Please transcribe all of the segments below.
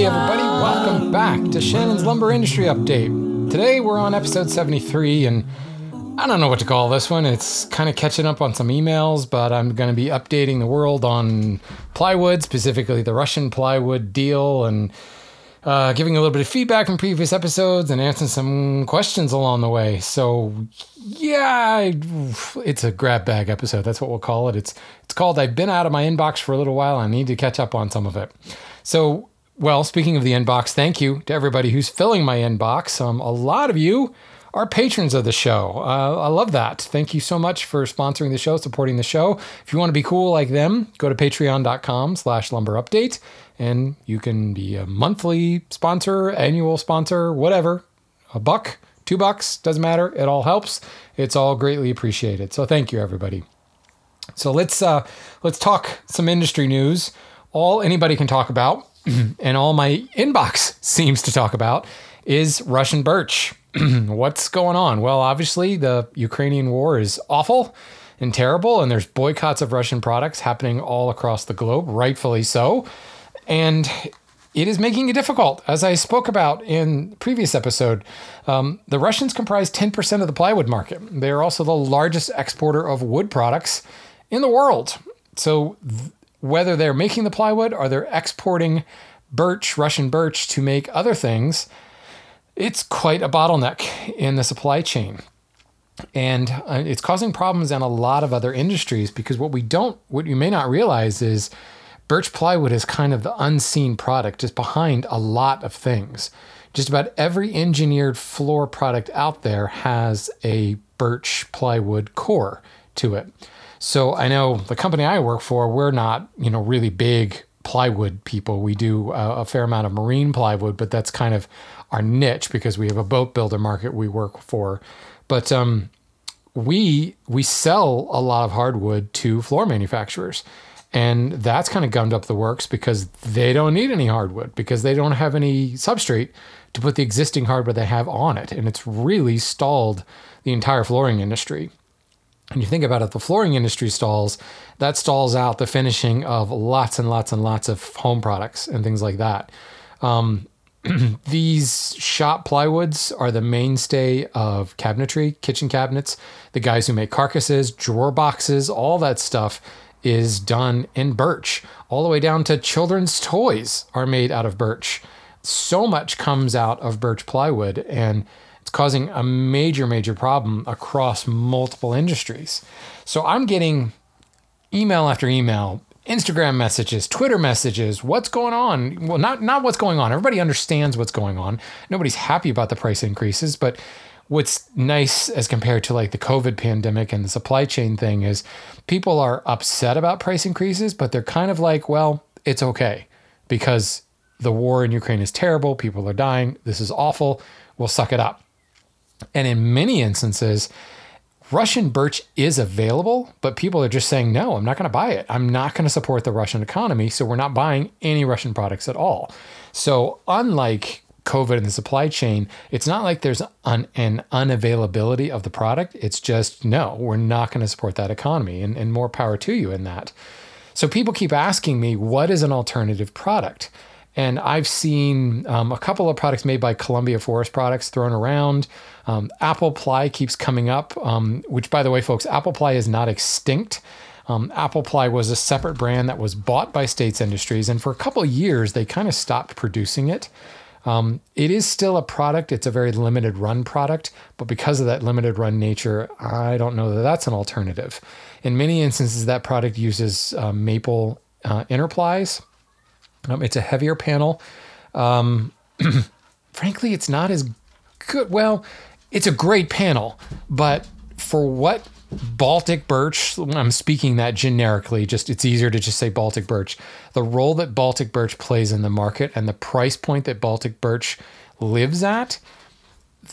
Hey, everybody, welcome back to Shannon's Lumber Industry Update. Today we're on episode 73, and I don't know what to call this one. It's kind of catching up on some emails, but I'm going to be updating the world on plywood, specifically the Russian plywood deal, and uh, giving a little bit of feedback from previous episodes and answering some questions along the way. So, yeah, it's a grab bag episode. That's what we'll call it. It's it's called "I've been out of my inbox for a little while. I need to catch up on some of it." So, well, speaking of the inbox, thank you to everybody who's filling my inbox. Um, a lot of you are patrons of the show. Uh, I love that. Thank you so much for sponsoring the show, supporting the show. If you want to be cool like them, go to patreon.com slash lumber update and you can be a monthly sponsor, annual sponsor, whatever. A buck, two bucks, doesn't matter. It all helps. It's all greatly appreciated. So thank you everybody. So let's uh, let's talk some industry news. All anybody can talk about and all my inbox seems to talk about is Russian birch. What's going on? Well, obviously, the Ukrainian war is awful and terrible, and there's boycotts of Russian products happening all across the globe, rightfully so. And it is making it difficult. As I spoke about in previous episode, um, the Russians comprise 10% of the plywood market. They are also the largest exporter of wood products in the world. So, th- whether they're making the plywood or they're exporting birch, Russian birch, to make other things, it's quite a bottleneck in the supply chain. And uh, it's causing problems in a lot of other industries because what we don't, what you may not realize is birch plywood is kind of the unseen product, just behind a lot of things. Just about every engineered floor product out there has a birch plywood core to it. So I know the company I work for, we're not, you know, really big plywood people. We do a, a fair amount of marine plywood, but that's kind of our niche because we have a boat builder market we work for. But um, we we sell a lot of hardwood to floor manufacturers. And that's kind of gummed up the works because they don't need any hardwood because they don't have any substrate to put the existing hardwood they have on it. And it's really stalled the entire flooring industry and you think about it, the flooring industry stalls, that stalls out the finishing of lots and lots and lots of home products and things like that. Um, these shop plywoods are the mainstay of cabinetry, kitchen cabinets. The guys who make carcasses, drawer boxes, all that stuff is done in birch. All the way down to children's toys are made out of birch. So much comes out of birch plywood. And it's causing a major, major problem across multiple industries. So I'm getting email after email, Instagram messages, Twitter messages. What's going on? Well, not not what's going on. Everybody understands what's going on. Nobody's happy about the price increases, but what's nice as compared to like the COVID pandemic and the supply chain thing is people are upset about price increases, but they're kind of like, well, it's okay because the war in Ukraine is terrible. People are dying. This is awful. We'll suck it up. And in many instances, Russian birch is available, but people are just saying, no, I'm not going to buy it. I'm not going to support the Russian economy. So we're not buying any Russian products at all. So, unlike COVID and the supply chain, it's not like there's an, an unavailability of the product. It's just, no, we're not going to support that economy. And, and more power to you in that. So, people keep asking me, what is an alternative product? And I've seen um, a couple of products made by Columbia Forest Products thrown around. Um, Apple Ply keeps coming up, um, which, by the way, folks, Apple Ply is not extinct. Um, Apple Ply was a separate brand that was bought by States Industries, and for a couple of years, they kind of stopped producing it. Um, it is still a product, it's a very limited run product, but because of that limited run nature, I don't know that that's an alternative. In many instances, that product uses uh, maple uh, inner plies um, it's a heavier panel. Um, frankly, it's not as good. Well, it's a great panel, but for what Baltic birch, I'm speaking that generically, just it's easier to just say Baltic birch. The role that Baltic birch plays in the market and the price point that Baltic birch lives at,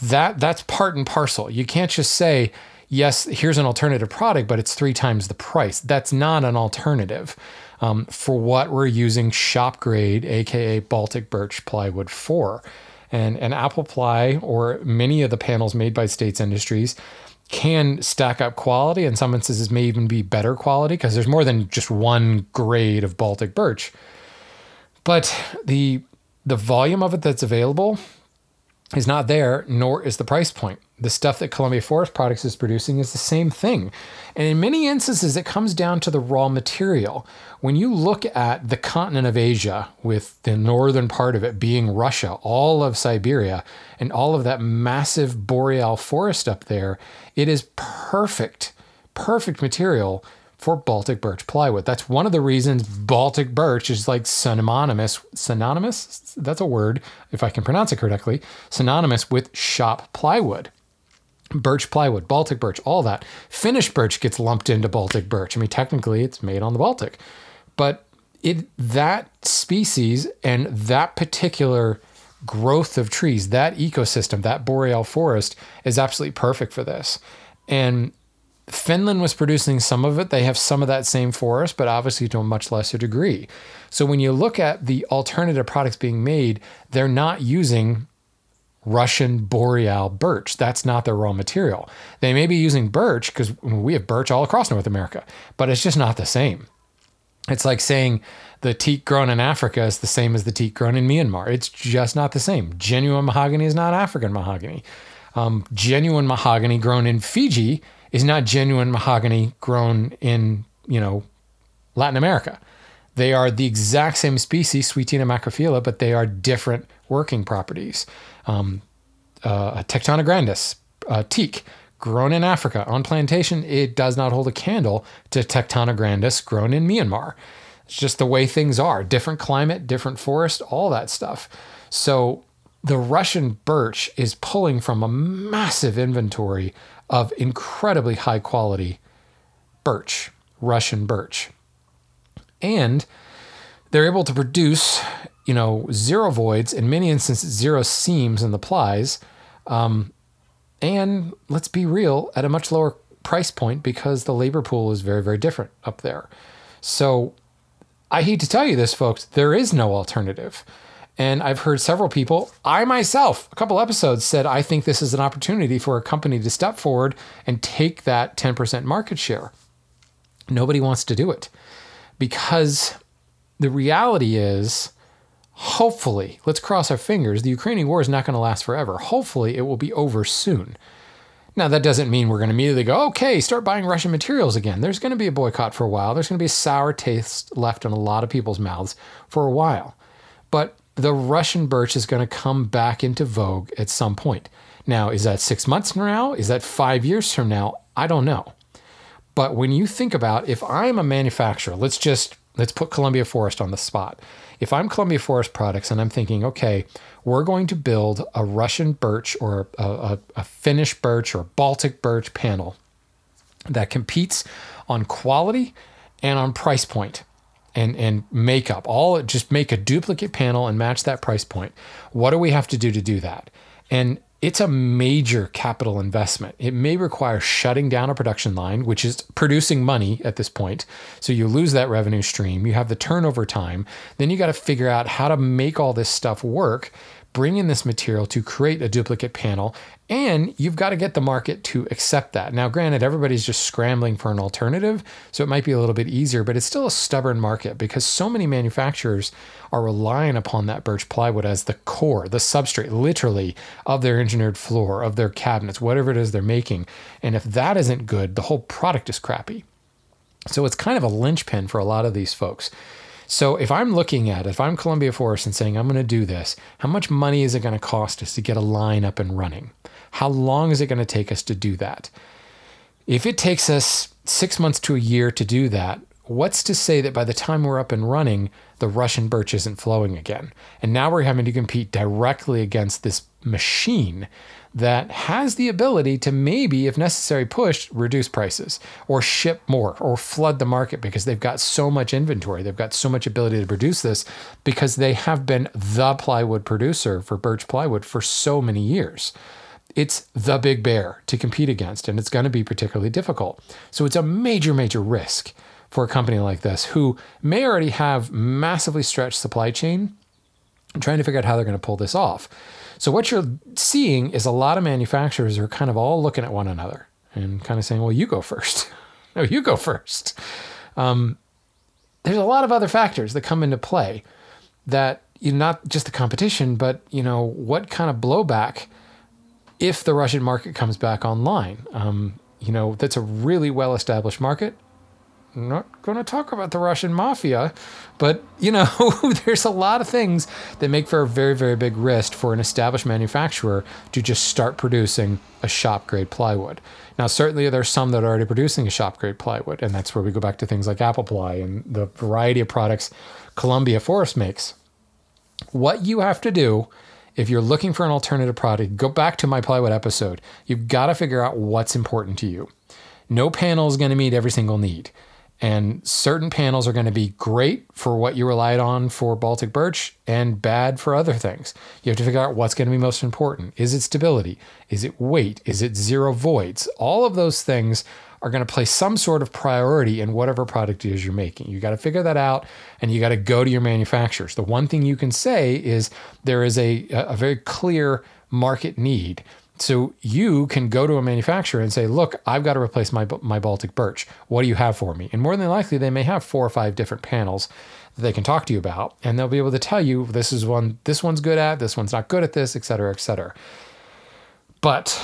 that that's part and parcel. You can't just say, yes, here's an alternative product, but it's three times the price. That's not an alternative um, for what we're using shop grade, aka Baltic birch plywood for. And an apple ply or many of the panels made by States Industries can stack up quality. In some instances, may even be better quality because there's more than just one grade of Baltic birch. But the the volume of it that's available is not there, nor is the price point. The stuff that Columbia Forest Products is producing is the same thing. And in many instances, it comes down to the raw material. When you look at the continent of Asia, with the northern part of it being Russia, all of Siberia, and all of that massive boreal forest up there, it is perfect, perfect material for Baltic birch plywood. That's one of the reasons Baltic birch is like synonymous, synonymous, that's a word, if I can pronounce it correctly, synonymous with shop plywood. Birch plywood, Baltic birch, all that. Finnish birch gets lumped into Baltic birch. I mean, technically it's made on the Baltic. But it that species and that particular growth of trees, that ecosystem, that boreal forest is absolutely perfect for this. And Finland was producing some of it. They have some of that same forest, but obviously to a much lesser degree. So when you look at the alternative products being made, they're not using Russian boreal birch. That's not their raw material. They may be using birch because we have birch all across North America, but it's just not the same. It's like saying the teak grown in Africa is the same as the teak grown in Myanmar. It's just not the same. Genuine mahogany is not African mahogany. Um, genuine mahogany grown in Fiji is not genuine mahogany grown in, you know, Latin America. They are the exact same species, Swietenia macrophylla, but they are different working properties. Um, uh, Tectona grandis, uh, teak, grown in Africa on plantation, it does not hold a candle to Tectona grandis grown in Myanmar. It's just the way things are. Different climate, different forest, all that stuff. So the Russian birch is pulling from a massive inventory of incredibly high quality birch, Russian birch. And they're able to produce, you know, zero voids, in many instances, zero seams in the plies. Um, and let's be real, at a much lower price point because the labor pool is very, very different up there. So I hate to tell you this, folks, there is no alternative. And I've heard several people, I myself, a couple episodes said, I think this is an opportunity for a company to step forward and take that 10% market share. Nobody wants to do it because the reality is, hopefully, let's cross our fingers, the Ukrainian war is not going to last forever. Hopefully, it will be over soon. Now, that doesn't mean we're going to immediately go, okay, start buying Russian materials again. There's going to be a boycott for a while. There's going to be a sour taste left in a lot of people's mouths for a while. But the Russian birch is going to come back into vogue at some point. Now, is that six months from now? Is that five years from now? I don't know. But when you think about if I'm a manufacturer, let's just let's put Columbia Forest on the spot. If I'm Columbia Forest Products and I'm thinking, okay, we're going to build a Russian birch or a, a, a Finnish birch or Baltic birch panel that competes on quality and on price point and and makeup all just make a duplicate panel and match that price point what do we have to do to do that and it's a major capital investment. It may require shutting down a production line, which is producing money at this point. So you lose that revenue stream. You have the turnover time. Then you got to figure out how to make all this stuff work bring in this material to create a duplicate panel, and you've got to get the market to accept that. Now, granted, everybody's just scrambling for an alternative, so it might be a little bit easier, but it's still a stubborn market because so many manufacturers are relying upon that birch plywood as the core, the substrate, literally, of their engineered floor, of their cabinets, whatever it is they're making. And if that isn't good, the whole product is crappy. So it's kind of a linchpin for a lot of these folks. So if I'm looking at, if I'm Columbia Forest and saying I'm going to do this, how much money is it going to cost us to get a line up and running? How long is it going to take us to do that? If it takes us six months to a year to do that, what's to say that by the time we're up and running, the Russian birch isn't flowing again? And now we're having to compete directly against this machine that has the ability to maybe, if necessary, push, reduce prices or ship more or flood the market because they've got so much inventory. They've got so much ability to produce this because they have been the plywood producer for birch plywood for so many years. It's the big bear to compete against, and it's going to be particularly difficult. So it's a major, major risk for a company like this who may already have massively stretched supply chain trying to figure out how they're going to pull this off. So what you're seeing is a lot of manufacturers are kind of all looking at one another and kind of saying, "Well, you go first. no, you go first. Um, there's a lot of other factors that come into play that you know, not just the competition, but you know what kind of blowback if the Russian market comes back online. Um, you know, that's a really well established market. I'm not going to talk about the Russian mafia, but you know, there's a lot of things that make for a very, very big risk for an established manufacturer to just start producing a shop grade plywood. Now, certainly there's some that are already producing a shop grade plywood, and that's where we go back to things like Apple Ply and the variety of products Columbia Forest makes. What you have to do if you're looking for an alternative product, go back to my plywood episode. You've got to figure out what's important to you. No panel is going to meet every single need. And certain panels are going to be great for what you relied on for Baltic birch and bad for other things. You have to figure out what's going to be most important. Is it stability? Is it weight? Is it zero voids? All of those things are going to play some sort of priority in whatever product it is you're making. You got to figure that out and you got to go to your manufacturers. The one thing you can say is there is a, a very clear market need. So you can go to a manufacturer and say, "Look, I've got to replace my my Baltic birch. What do you have for me?" And more than likely, they may have four or five different panels that they can talk to you about, and they'll be able to tell you this is one this one's good at, this one's not good at this, et cetera, et cetera. But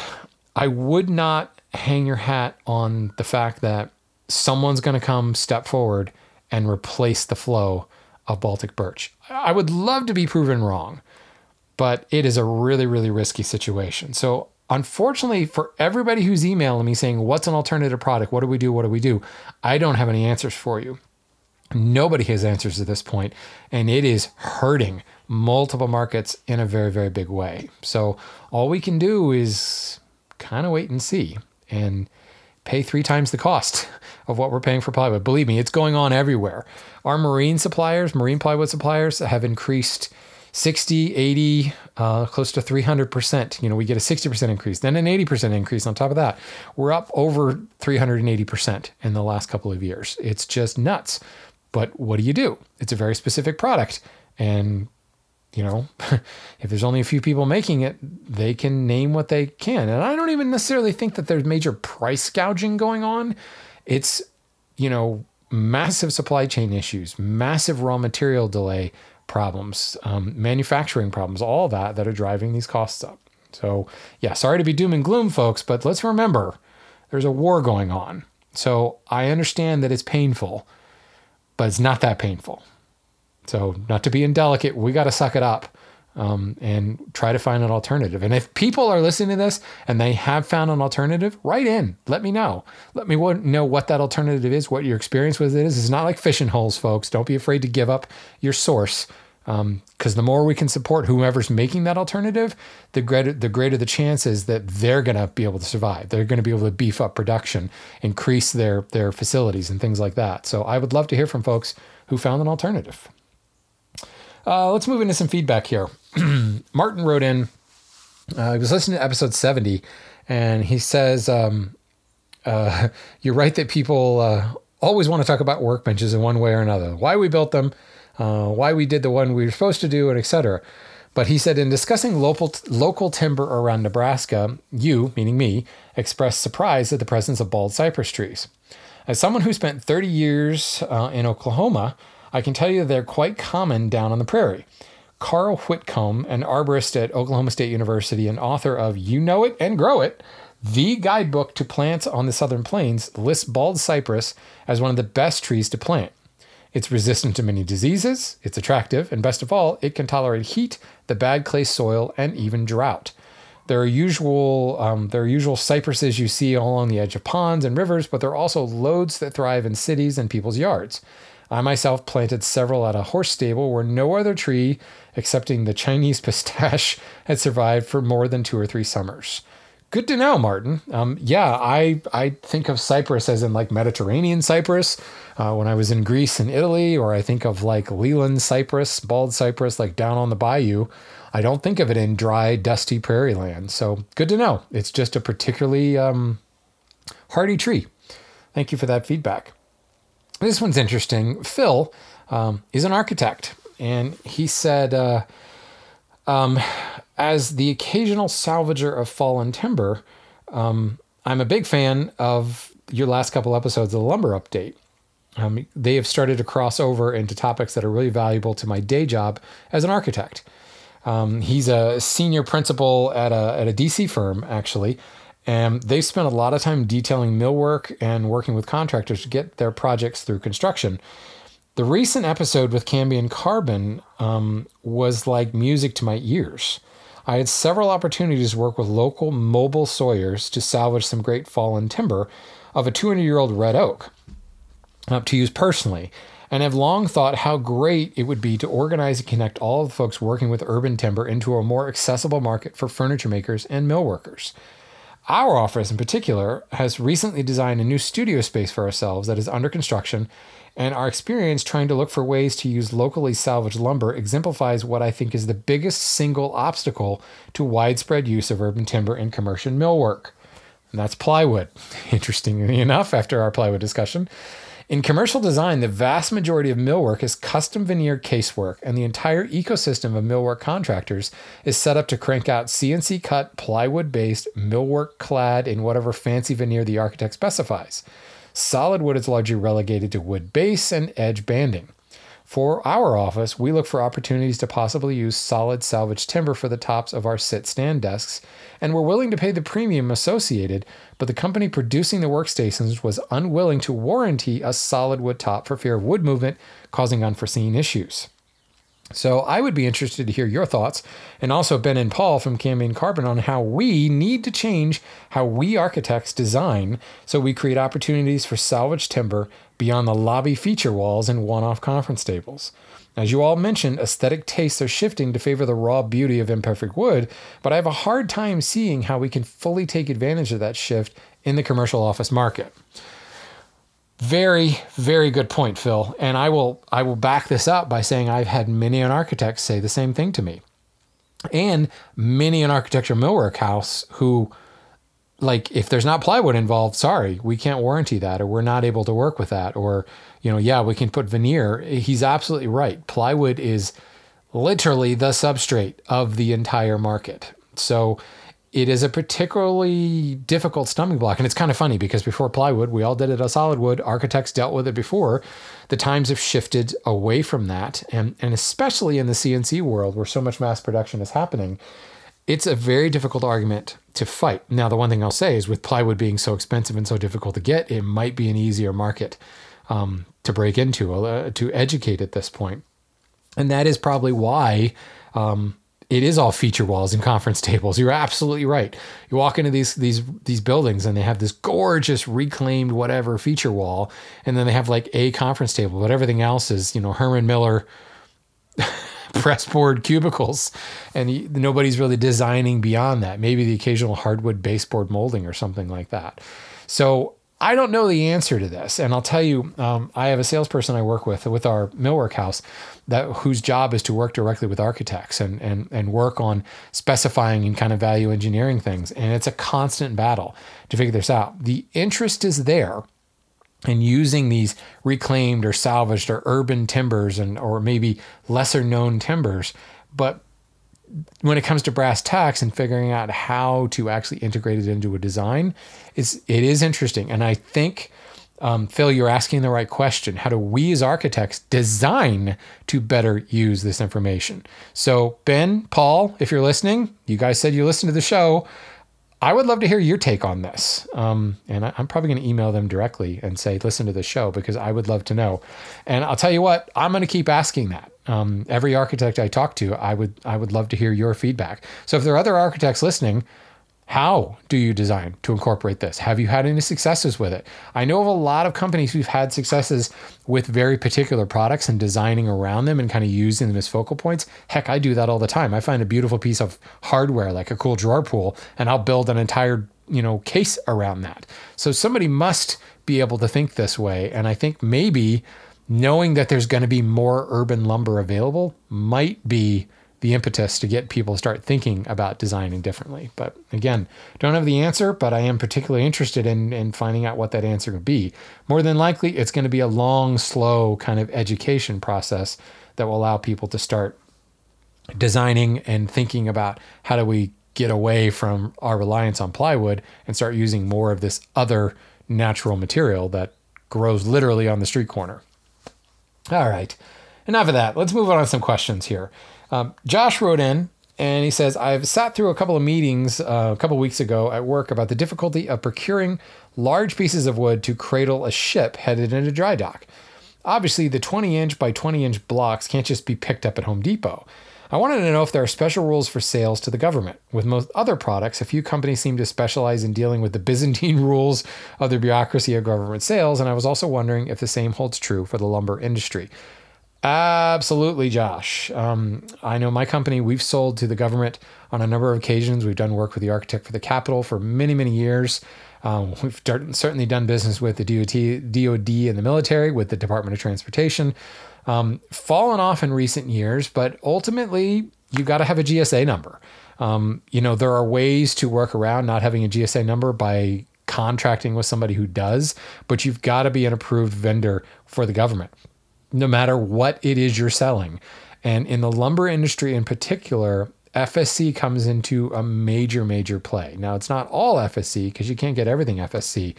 I would not hang your hat on the fact that someone's going to come step forward and replace the flow of Baltic birch. I would love to be proven wrong, but it is a really, really risky situation. So, unfortunately, for everybody who's emailing me saying, What's an alternative product? What do we do? What do we do? I don't have any answers for you. Nobody has answers at this point, and it is hurting multiple markets in a very, very big way. So, all we can do is kind of wait and see and pay three times the cost of what we're paying for plywood. Believe me, it's going on everywhere. Our marine suppliers, marine plywood suppliers, have increased 60, 80, uh, close to 300%. You know, we get a 60% increase, then an 80% increase on top of that. We're up over 380% in the last couple of years. It's just nuts. But what do you do? It's a very specific product. And you know, if there's only a few people making it, they can name what they can. And I don't even necessarily think that there's major price gouging going on. It's, you know, massive supply chain issues, massive raw material delay problems, um, manufacturing problems, all that that are driving these costs up. So, yeah, sorry to be doom and gloom, folks, but let's remember there's a war going on. So I understand that it's painful, but it's not that painful. So, not to be indelicate, we got to suck it up um, and try to find an alternative. And if people are listening to this and they have found an alternative, write in. Let me know. Let me know what that alternative is, what your experience with it is. It's not like fishing holes, folks. Don't be afraid to give up your source. Because um, the more we can support whoever's making that alternative, the greater the greater the chances that they're going to be able to survive. They're going to be able to beef up production, increase their their facilities, and things like that. So I would love to hear from folks who found an alternative. Uh, let's move into some feedback here. Martin wrote in, uh, he was listening to episode 70, and he says, um, uh, You're right that people uh, always want to talk about workbenches in one way or another. Why we built them, uh, why we did the one we were supposed to do, and etc. But he said, in discussing local, local timber around Nebraska, you, meaning me, expressed surprise at the presence of bald cypress trees. As someone who spent 30 years uh, in Oklahoma, I can tell you they're quite common down on the prairie. Carl Whitcomb, an arborist at Oklahoma State University and author of You Know It and Grow It, the guidebook to plants on the southern plains, lists bald cypress as one of the best trees to plant. It's resistant to many diseases, it's attractive, and best of all, it can tolerate heat, the bad clay soil, and even drought. There are usual um, there are usual cypresses you see all along the edge of ponds and rivers, but there are also loads that thrive in cities and people's yards. I myself planted several at a horse stable where no other tree, excepting the Chinese pistache, had survived for more than two or three summers. Good to know, Martin. Um, yeah, I I think of cypress as in like Mediterranean cypress uh, when I was in Greece and Italy, or I think of like Leyland cypress, bald cypress, like down on the bayou. I don't think of it in dry, dusty prairie land. So good to know. It's just a particularly um, hardy tree. Thank you for that feedback. This one's interesting. Phil um, is an architect, and he said, uh, um, as the occasional salvager of fallen timber, um, I'm a big fan of your last couple episodes of the lumber update. um, they have started to cross over into topics that are really valuable to my day job as an architect. Um, he's a senior principal at a, at a DC firm, actually, and they spent a lot of time detailing millwork and working with contractors to get their projects through construction. The recent episode with Cambium Carbon um, was like music to my ears. I had several opportunities to work with local mobile sawyers to salvage some great fallen timber of a 200 year old red oak uh, to use personally, and have long thought how great it would be to organize and connect all the folks working with urban timber into a more accessible market for furniture makers and mill workers. Our office, in particular, has recently designed a new studio space for ourselves that is under construction and our experience trying to look for ways to use locally salvaged lumber exemplifies what I think is the biggest single obstacle to widespread use of urban timber in commercial millwork. And that's plywood. Interestingly enough, after our plywood discussion, in commercial design, the vast majority of millwork is custom veneered casework, and the entire ecosystem of millwork contractors is set up to crank out CNC cut, plywood based, millwork clad in whatever fancy veneer the architect specifies. Solid wood is largely relegated to wood base and edge banding. For our office, we look for opportunities to possibly use solid salvage timber for the tops of our sit stand desks, and we're willing to pay the premium associated, but the company producing the workstations was unwilling to warranty a solid wood top for fear of wood movement causing unforeseen issues. So I would be interested to hear your thoughts, and also Ben and Paul from Cambium Carbon on how we need to change how we architects design so we create opportunities for salvage timber beyond the lobby feature walls and one-off conference tables. As you all mentioned, aesthetic tastes are shifting to favor the raw beauty of imperfect wood, but I have a hard time seeing how we can fully take advantage of that shift in the commercial office market. Very, very good point, Phil. And I will I will back this up by saying I've had many an architect say the same thing to me. And many an architecture millwork house who like if there's not plywood involved, sorry, we can't warranty that or we're not able to work with that or you know, yeah, we can put veneer. He's absolutely right. Plywood is literally the substrate of the entire market. So it is a particularly difficult stumbling block. And it's kind of funny because before plywood, we all did it as solid wood. Architects dealt with it before. The times have shifted away from that. And, and especially in the CNC world where so much mass production is happening, it's a very difficult argument to fight. Now, the one thing I'll say is with plywood being so expensive and so difficult to get, it might be an easier market um, to break into, uh, to educate at this point. And that is probably why. Um, it is all feature walls and conference tables. You're absolutely right. You walk into these these these buildings and they have this gorgeous reclaimed whatever feature wall, and then they have like a conference table, but everything else is you know Herman Miller pressboard cubicles, and nobody's really designing beyond that. Maybe the occasional hardwood baseboard molding or something like that. So I don't know the answer to this, and I'll tell you. Um, I have a salesperson I work with with our millwork house that whose job is to work directly with architects and and and work on specifying and kind of value engineering things. And it's a constant battle to figure this out. The interest is there in using these reclaimed or salvaged or urban timbers and or maybe lesser known timbers, but when it comes to brass tacks and figuring out how to actually integrate it into a design, it's it is interesting. And I think um, Phil, you're asking the right question. How do we as architects design to better use this information? So, Ben, Paul, if you're listening, you guys said you listened to the show. I would love to hear your take on this. Um, and I, am probably going to email them directly and say, listen to the show because I would love to know. And I'll tell you what, I'm going to keep asking that. Um, every architect I talk to, I would I would love to hear your feedback. So if there are other architects listening, how do you design to incorporate this? Have you had any successes with it? I know of a lot of companies who've had successes with very particular products and designing around them and kind of using them as focal points. Heck, I do that all the time. I find a beautiful piece of hardware like a cool drawer pull and I'll build an entire, you know, case around that. So somebody must be able to think this way and I think maybe knowing that there's going to be more urban lumber available might be the impetus to get people to start thinking about designing differently. But again, don't have the answer, but I am particularly interested in, in finding out what that answer could be. More than likely, it's going to be a long, slow kind of education process that will allow people to start designing and thinking about how do we get away from our reliance on plywood and start using more of this other natural material that grows literally on the street corner. All right, enough of that. Let's move on to some questions here. Um, Josh wrote in and he says, I've sat through a couple of meetings uh, a couple weeks ago at work about the difficulty of procuring large pieces of wood to cradle a ship headed into dry dock. Obviously, the 20 inch by 20 inch blocks can't just be picked up at Home Depot. I wanted to know if there are special rules for sales to the government. With most other products, a few companies seem to specialize in dealing with the Byzantine rules of the bureaucracy of government sales, and I was also wondering if the same holds true for the lumber industry. Absolutely, Josh. Um, I know my company, we've sold to the government on a number of occasions. We've done work with the architect for the Capitol for many, many years. Um, we've certainly done business with the DOT, DOD and the military, with the Department of Transportation. Um, fallen off in recent years, but ultimately, you got to have a GSA number. Um, you know, there are ways to work around not having a GSA number by contracting with somebody who does, but you've got to be an approved vendor for the government no matter what it is you're selling. And in the lumber industry in particular, FSC comes into a major, major play. Now, it's not all FSC because you can't get everything FSC,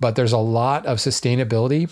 but there's a lot of sustainability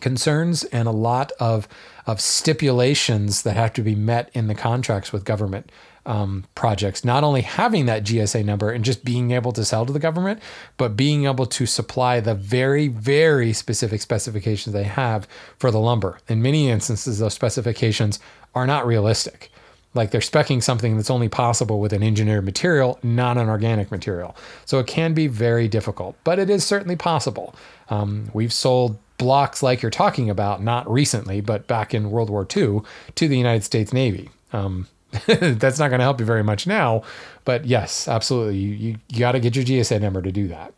concerns and a lot of, of stipulations that have to be met in the contracts with government um, projects, not only having that GSA number and just being able to sell to the government, but being able to supply the very, very specific specifications they have for the lumber. In many instances, those specifications are not realistic. Like they're specing something that's only possible with an engineered material, not an organic material. So it can be very difficult, but it is certainly possible. Um, we've sold blocks like you're talking about, not recently, but back in World War II, to the United States Navy. Um, that's not going to help you very much now. But yes, absolutely. You, you, got to get your GSA number to do that.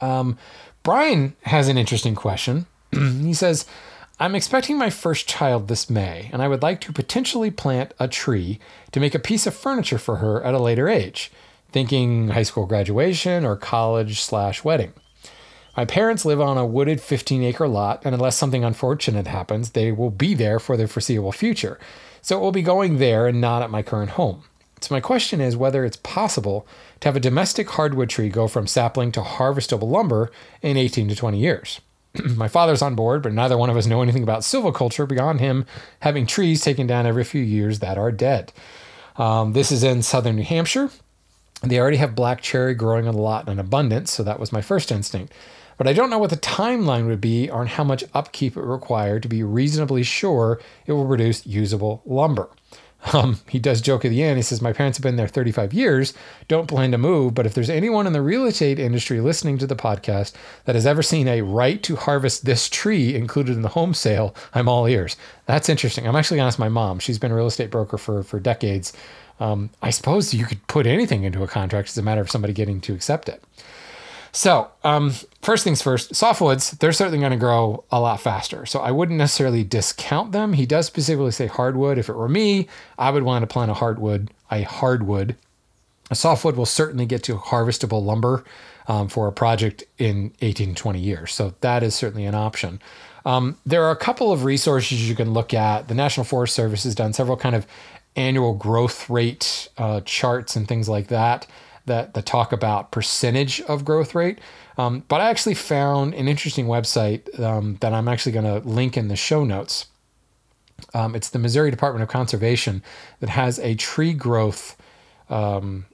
Um, Brian has an interesting question. he says, I'm expecting my first child this May, and I would like to potentially plant a tree to make a piece of furniture for her at a later age, thinking high school graduation or college slash wedding. My parents live on a wooded 15 acre lot, and unless something unfortunate happens, they will be there for the foreseeable future. So it will be going there and not at my current home. So my question is whether it's possible to have a domestic hardwood tree go from sapling to harvestable lumber in 18 to 20 years. my father's on board, but neither one of us know anything about silviculture beyond him having trees taken down every few years that are dead. Um, this is in southern New Hampshire. They already have black cherry growing on the lot in abundance, so that was my first instinct but I don't know what the timeline would be on how much upkeep it required to be reasonably sure it will produce usable lumber. Um, he does joke at the end. He says, My parents have been there 35 years, don't plan to move. But if there's anyone in the real estate industry listening to the podcast that has ever seen a right to harvest this tree included in the home sale, I'm all ears. That's interesting. I'm actually going to ask my mom. She's been a real estate broker for, for decades. Um, I suppose you could put anything into a contract. It's a matter of somebody getting to accept it. So, um, first things first, softwoods, they're certainly going to grow a lot faster. So, I wouldn't necessarily discount them. He does specifically say hardwood. If it were me, I would want to plant a hardwood, a hardwood. A softwood will certainly get to harvestable lumber um, for a project in 18 to 20 years. So, that is certainly an option. Um, there are a couple of resources you can look at. The National Forest Service has done several kind of annual growth rate uh, charts and things like that that, that talk about percentage of growth rate. Um, but I actually found an interesting website um, that I'm actually going to link in the show notes. Um, it's the Missouri Department of Conservation that has a tree growth um,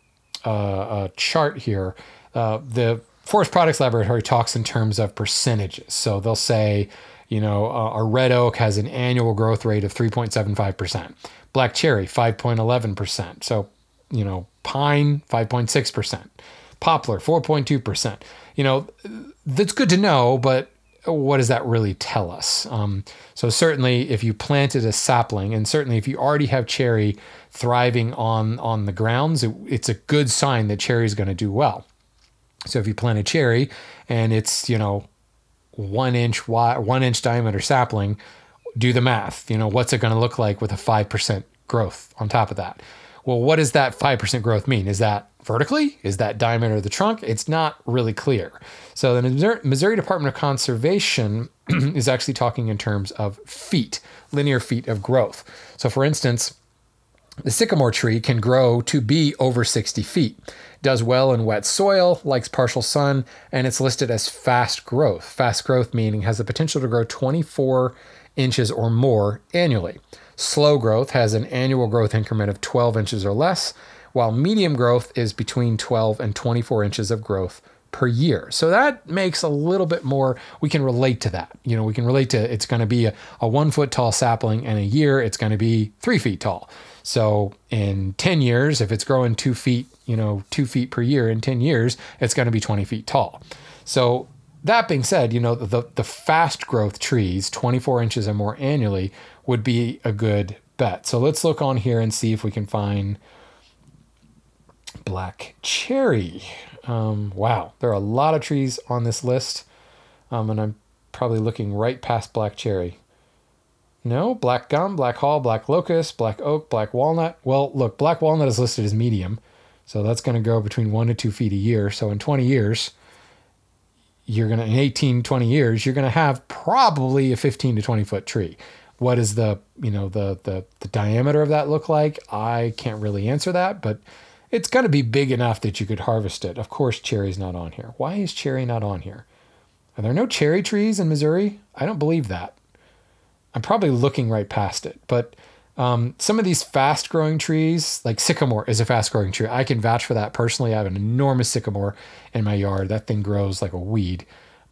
uh, chart here. Uh, the Forest Products Laboratory talks in terms of percentages. So they'll say, you know, uh, our red oak has an annual growth rate of 3.75%, black cherry 5.11%. So, you know, Pine, 5.6%. Poplar, 4.2%. You know, that's good to know, but what does that really tell us? Um, so, certainly, if you planted a sapling, and certainly if you already have cherry thriving on, on the grounds, it, it's a good sign that cherry is going to do well. So, if you plant a cherry and it's, you know, one inch wide, one inch diameter sapling, do the math. You know, what's it going to look like with a 5% growth on top of that? Well, what does that 5% growth mean? Is that vertically? Is that diameter of the trunk? It's not really clear. So the Missouri Department of Conservation is actually talking in terms of feet, linear feet of growth. So for instance, The sycamore tree can grow to be over 60 feet, does well in wet soil, likes partial sun, and it's listed as fast growth. Fast growth meaning has the potential to grow 24 inches or more annually. Slow growth has an annual growth increment of 12 inches or less, while medium growth is between 12 and 24 inches of growth per year. So that makes a little bit more, we can relate to that. You know, we can relate to it's going to be a, a one foot tall sapling, and a year it's going to be three feet tall. So in 10 years, if it's growing two feet, you know, two feet per year in 10 years, it's going to be 20 feet tall. So that being said, you know, the, the fast growth trees, 24 inches or more annually, would be a good bet. So let's look on here and see if we can find black cherry. Um, wow, there are a lot of trees on this list, um, and I'm probably looking right past black cherry. No, black gum, black haw, black locust, black oak, black walnut. Well, look, black walnut is listed as medium, so that's going to grow between one to two feet a year. So in 20 years, you're going to, in 18, 20 years, you're going to have probably a 15 to 20 foot tree. What is the, you know, the, the, the diameter of that look like? I can't really answer that, but it's going to be big enough that you could harvest it. Of course, cherry's not on here. Why is cherry not on here? Are there no cherry trees in Missouri? I don't believe that. I'm probably looking right past it, but um, some of these fast growing trees, like sycamore is a fast growing tree. I can vouch for that personally. I have an enormous sycamore in my yard. That thing grows like a weed.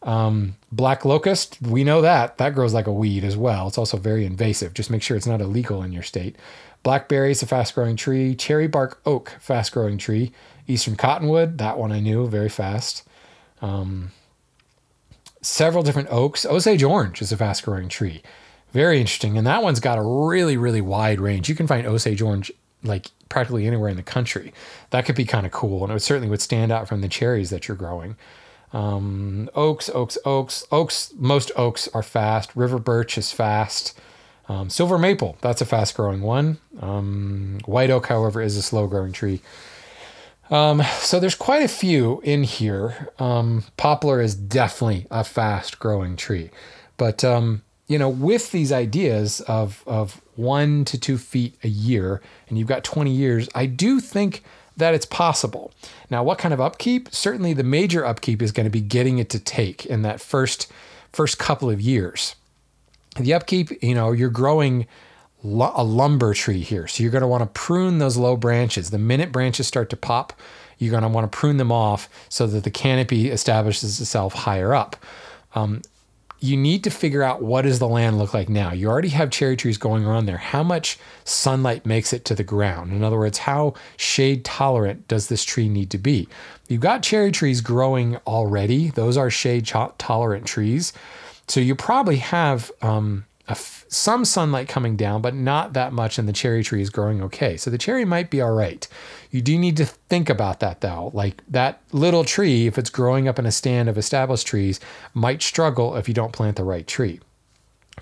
Um, black locust, we know that. That grows like a weed as well. It's also very invasive. Just make sure it's not illegal in your state. Blackberry is a fast growing tree. Cherry bark oak, fast growing tree. Eastern cottonwood, that one I knew, very fast. Um, several different oaks. Osage orange is a fast growing tree. Very interesting. And that one's got a really, really wide range. You can find Osage orange like practically anywhere in the country. That could be kind of cool. And it certainly would stand out from the cherries that you're growing. Um, oaks, oaks, oaks. Oaks, most oaks are fast. River birch is fast. Um, silver maple, that's a fast growing one. Um, white oak, however, is a slow growing tree. Um, so there's quite a few in here. Um, poplar is definitely a fast growing tree. But, um, you know, with these ideas of, of one to two feet a year, and you've got 20 years, I do think that it's possible. Now, what kind of upkeep? Certainly the major upkeep is going to be getting it to take in that first first couple of years the upkeep, you know, you're growing a lumber tree here. So you're going to want to prune those low branches. The minute branches start to pop, you're going to want to prune them off so that the canopy establishes itself higher up. Um, you need to figure out what does the land look like now. You already have cherry trees going on there. How much sunlight makes it to the ground? In other words, how shade tolerant does this tree need to be? You've got cherry trees growing already. Those are shade tolerant trees. So you probably have um, some sunlight coming down, but not that much, and the cherry tree is growing okay. So the cherry might be all right. You do need to think about that though. Like that little tree, if it's growing up in a stand of established trees, might struggle if you don't plant the right tree.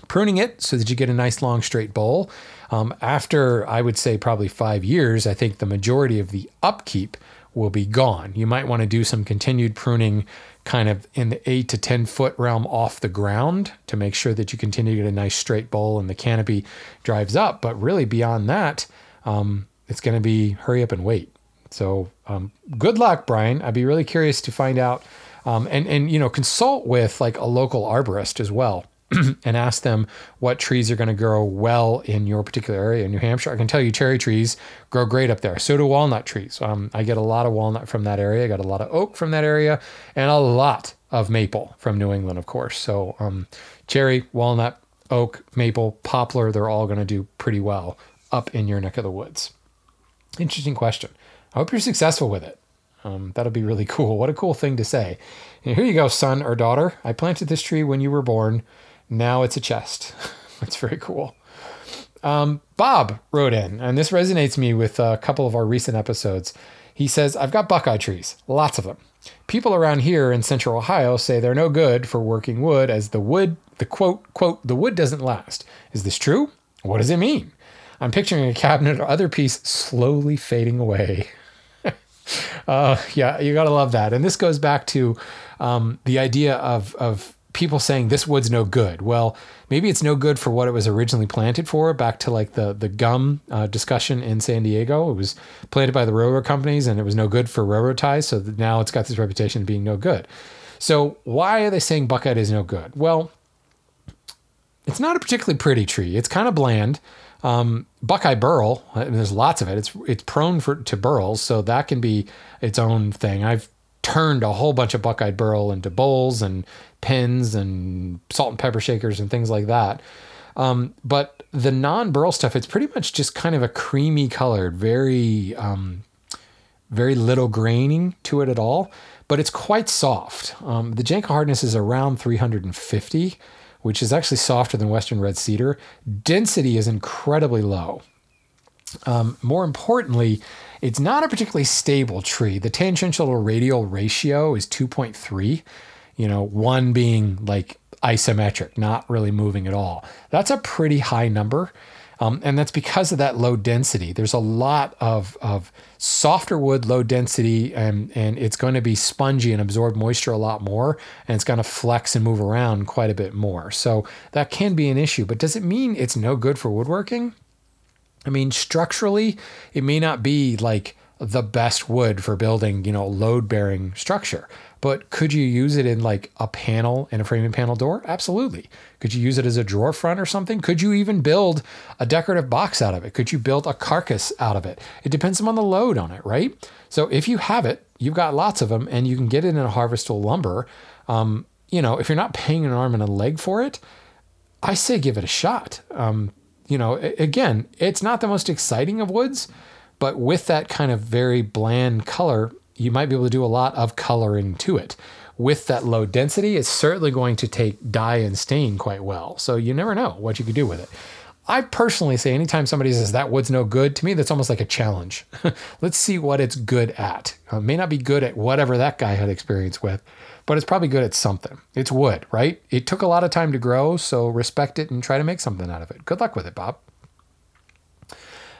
Pruning it so that you get a nice long straight bole. Um, after I would say probably five years, I think the majority of the upkeep will be gone. You might want to do some continued pruning kind of in the eight to 10 foot realm off the ground to make sure that you continue to get a nice straight bole and the canopy drives up. But really, beyond that, um, it's going to be hurry up and wait. So, um, good luck, Brian. I'd be really curious to find out um, and, and, you know, consult with like a local arborist as well and ask them what trees are going to grow well in your particular area in New Hampshire. I can tell you cherry trees grow great up there. So do walnut trees. Um, I get a lot of walnut from that area. I got a lot of oak from that area and a lot of maple from New England, of course. So um, cherry, walnut, oak, maple, poplar, they're all going to do pretty well up in your neck of the woods. Interesting question. I hope you're successful with it. Um, that'll be really cool. What a cool thing to say. And here you go, son or daughter. I planted this tree when you were born. Now it's a chest. it's very cool. Um, Bob wrote in, and this resonates me with a couple of our recent episodes. He says, I've got buckeye trees, lots of them. People around here in central Ohio say they're no good for working wood as the wood, the quote, quote, the wood doesn't last. Is this true? What does it mean? I'm picturing a cabinet or other piece slowly fading away. uh, yeah, you gotta love that. And this goes back to um, the idea of, of people saying this wood's no good. Well, maybe it's no good for what it was originally planted for. Back to like the the gum uh, discussion in San Diego, it was planted by the railroad companies, and it was no good for railroad ties. So now it's got this reputation of being no good. So why are they saying buckeye is no good? Well, it's not a particularly pretty tree. It's kind of bland. Um, buckeye burl, I mean, there's lots of it. It's it's prone for to burls, so that can be its own thing. I've turned a whole bunch of buckeye burl into bowls and pins and salt and pepper shakers and things like that. Um, but the non-burl stuff, it's pretty much just kind of a creamy colored, very, um, very little graining to it at all. But it's quite soft. Um, the Janka hardness is around 350, which is actually softer than Western red cedar. Density is incredibly low. Um, more importantly, it's not a particularly stable tree. The tangential to radial ratio is 2.3 you know, one being like isometric, not really moving at all. That's a pretty high number. Um, and that's because of that low density. There's a lot of, of softer wood, low density, and, and it's going to be spongy and absorb moisture a lot more, and it's going to flex and move around quite a bit more. So that can be an issue. But does it mean it's no good for woodworking? I mean, structurally, it may not be like the best wood for building, you know, load bearing structure. But could you use it in like a panel in a framing panel door? Absolutely. Could you use it as a drawer front or something? Could you even build a decorative box out of it? Could you build a carcass out of it? It depends on the load on it, right? So if you have it, you've got lots of them and you can get it in a harvest tool lumber. Um, you know, if you're not paying an arm and a leg for it, I say give it a shot. Um, you know, again, it's not the most exciting of woods, but with that kind of very bland color, you might be able to do a lot of coloring to it. With that low density, it's certainly going to take dye and stain quite well. So you never know what you could do with it. I personally say anytime somebody says that wood's no good, to me, that's almost like a challenge. Let's see what it's good at. Uh, it may not be good at whatever that guy had experience with, but it's probably good at something. It's wood, right? It took a lot of time to grow, so respect it and try to make something out of it. Good luck with it, Bob.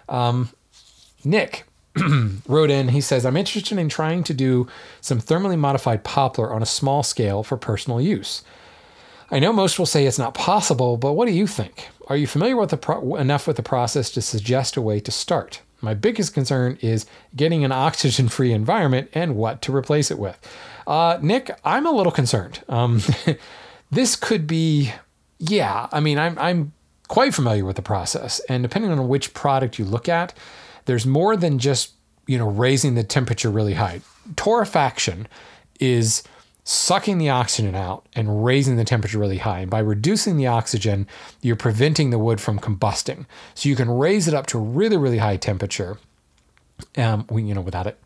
Um, Nick wrote in, he says, I'm interested in trying to do some thermally modified poplar on a small scale for personal use. I know most will say it's not possible, but what do you think? Are you familiar with pro- enough with the process to suggest a way to start? My biggest concern is getting an oxygen free environment and what to replace it with. Uh, Nick, I'm a little concerned. Um, this could be, yeah, I mean, I'm, I'm quite familiar with the process, and depending on which product you look at, there's more than just, you know, raising the temperature really high. Torrefaction is sucking the oxygen out and raising the temperature really high. And by reducing the oxygen, you're preventing the wood from combusting. So you can raise it up to a really, really high temperature, um, you know, without it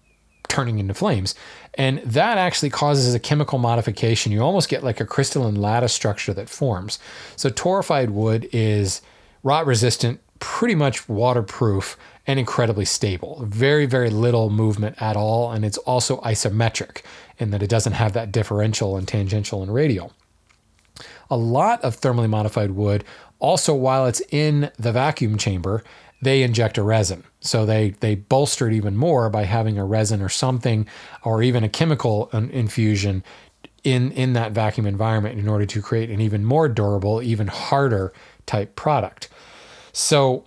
turning into flames. And that actually causes a chemical modification. You almost get like a crystalline lattice structure that forms. So torrefied wood is rot resistant, pretty much waterproof, and incredibly stable. Very, very little movement at all. And it's also isometric in that it doesn't have that differential and tangential and radial. A lot of thermally modified wood, also while it's in the vacuum chamber, they inject a resin. So they, they bolster it even more by having a resin or something, or even a chemical infusion in, in that vacuum environment in order to create an even more durable, even harder type product. So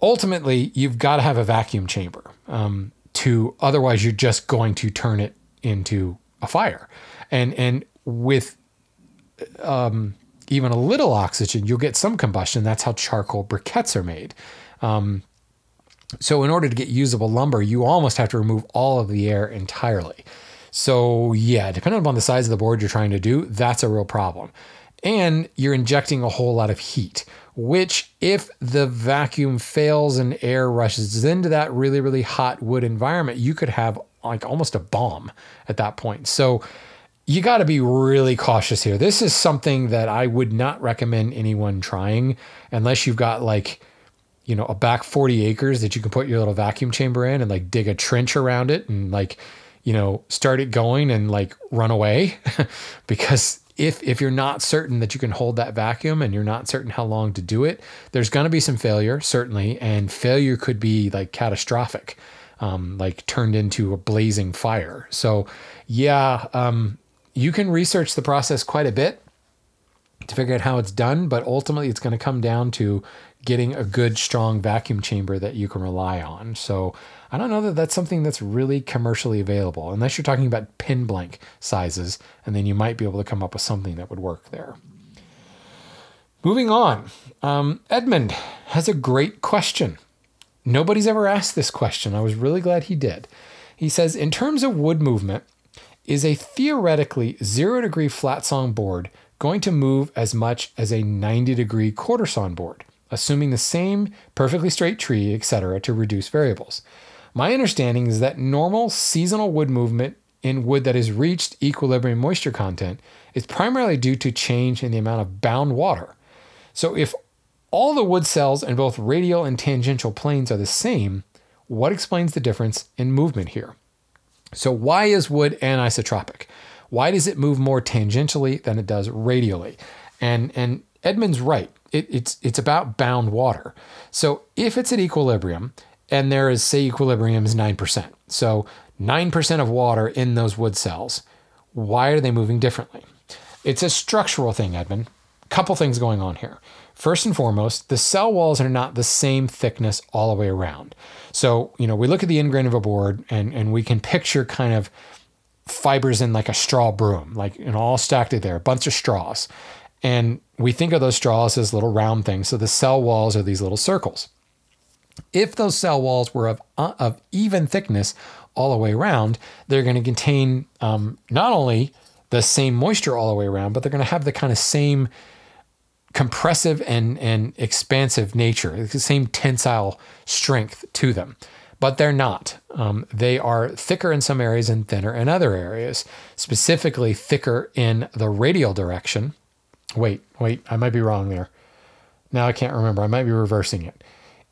ultimately you've got to have a vacuum chamber um, to otherwise you're just going to turn it into a fire. And and with um, even a little oxygen you'll get some combustion. That's how charcoal briquettes are made. Um, so in order to get usable lumber you almost have to remove all of the air entirely. So yeah depending upon the size of the board you're trying to do that's a real problem. And you're injecting a whole lot of heat which, if the vacuum fails and air rushes into that really, really hot wood environment, you could have like almost a bomb at that point. So, you got to be really cautious here. This is something that I would not recommend anyone trying unless you've got like, you know, a back 40 acres that you can put your little vacuum chamber in and like dig a trench around it and like, you know, start it going and like run away because if if you're not certain that you can hold that vacuum and you're not certain how long to do it, there's going to be some failure certainly, and failure could be like catastrophic, um, like turned into a blazing fire. So yeah, um, you can research the process quite a bit. To figure out how it's done, but ultimately it's going to come down to getting a good, strong vacuum chamber that you can rely on. So I don't know that that's something that's really commercially available, unless you're talking about pin blank sizes, and then you might be able to come up with something that would work there. Moving on, um, Edmund has a great question. Nobody's ever asked this question. I was really glad he did. He says, in terms of wood movement, is a theoretically zero degree flat sawn board going to move as much as a 90 degree quarter sawn board, assuming the same perfectly straight tree, etc., to reduce variables? My understanding is that normal seasonal wood movement in wood that has reached equilibrium moisture content is primarily due to change in the amount of bound water. So if all the wood cells in both radial and tangential planes are the same, what explains the difference in movement here? So, why is wood anisotropic? Why does it move more tangentially than it does radially? And, and Edmund's right. It, it's, it's about bound water. So, if it's at equilibrium, and there is, say, equilibrium is 9%, so 9% of water in those wood cells, why are they moving differently? It's a structural thing, Edmund. Couple things going on here. First and foremost, the cell walls are not the same thickness all the way around. So, you know, we look at the end grain of a board and, and we can picture kind of fibers in like a straw broom, like you all stacked there, a bunch of straws. And we think of those straws as little round things. So the cell walls are these little circles. If those cell walls were of, uh, of even thickness all the way around, they're going to contain um, not only the same moisture all the way around, but they're going to have the kind of same compressive and, and expansive nature, the same tensile strength to them. But they're not. Um, they are thicker in some areas and thinner in other areas, specifically thicker in the radial direction. Wait, wait, I might be wrong there. Now I can't remember. I might be reversing it.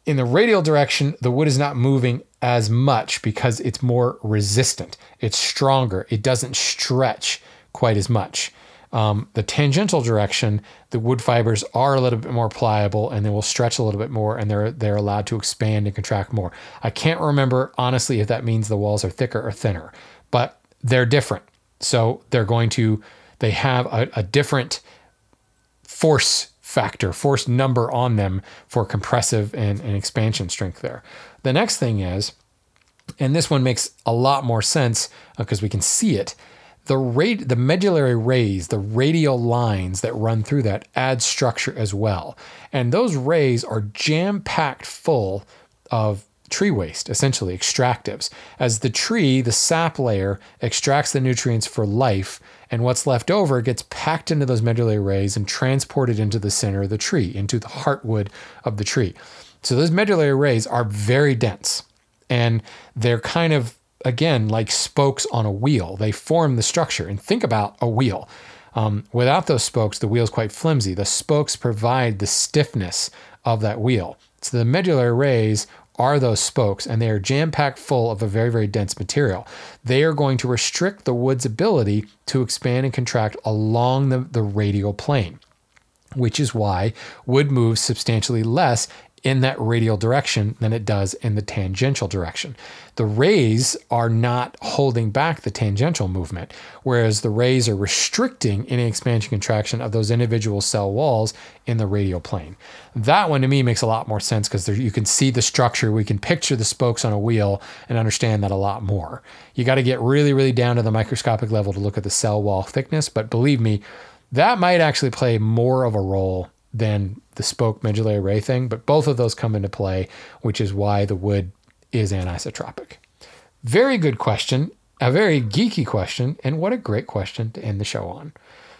In the radial direction, the wood is not moving as much because it's more resistant. It's stronger. It doesn't stretch quite as much. Um, the tangential direction, the wood fibers are a little bit more pliable and they will stretch a little bit more and they're they're allowed to expand and contract more. I can't remember honestly if that means the walls are thicker or thinner, but they're different. So they're going to they have a, a different force factor, force number on them for compressive and, and expansion strength there. The next thing is, and this one makes a lot more sense because uh, we can see it the the medullary rays, the radial lines that run through that add structure as well. And those rays are jam packed full of tree waste, essentially extractives. As the tree, the sap layer, extracts the nutrients for life, and what's left over gets packed into those medullary rays and transported into the center of the tree, into the heartwood of the tree. So those medullary rays are very dense and they're kind of again like spokes on a wheel. They form the structure. And think about a wheel. Um, without those spokes, the wheel is quite flimsy. The spokes provide the stiffness of that wheel. So the medullary rays are those spokes, and they are jam packed full of a very, very dense material. They are going to restrict the wood's ability to expand and contract along the, the radial plane, which is why wood moves substantially less in that radial direction than it does in the tangential direction. The rays are not holding back the tangential movement, whereas the rays are restricting any expansion contraction of those individual cell walls in the radial plane. That one to me makes a lot more sense because you can see the structure, we can picture the spokes on a wheel and understand that a lot more. You got to get really, really down to the microscopic level to look at the cell wall thickness, but believe me, that might actually play more of a role than the spoke medullary ray thing, but both of those come into play, which is why the wood is anisotropic. Very good question, a very geeky question, and what a great question to end the show on.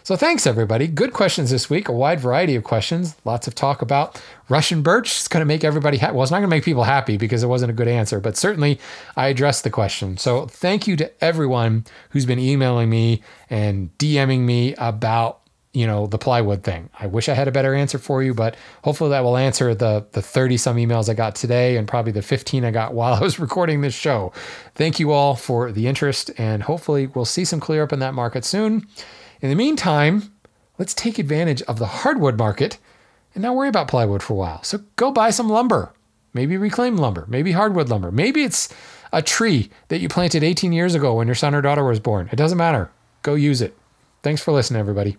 So thanks everybody. Good questions this week. A wide variety of questions. Lots of talk about Russian birch. It's going to make everybody happy. Well, it's not going to make people happy because it wasn't a good answer, but certainly I addressed the question. So thank you to everyone who's been emailing me and DMing me about you know, the plywood thing. I wish I had a better answer for you, but hopefully that will answer the the 30 some emails I got today and probably the 15 I got while I was recording this show. Thank you all for the interest and hopefully we'll see some clear up in that market soon. In the meantime, let's take advantage of the hardwood market and not worry about plywood for a while. So go buy some lumber. Maybe reclaimed lumber, maybe hardwood lumber. Maybe it's a tree that you planted 18 years ago when your son or daughter was born. It doesn't matter. Go use it. Thanks for listening, everybody.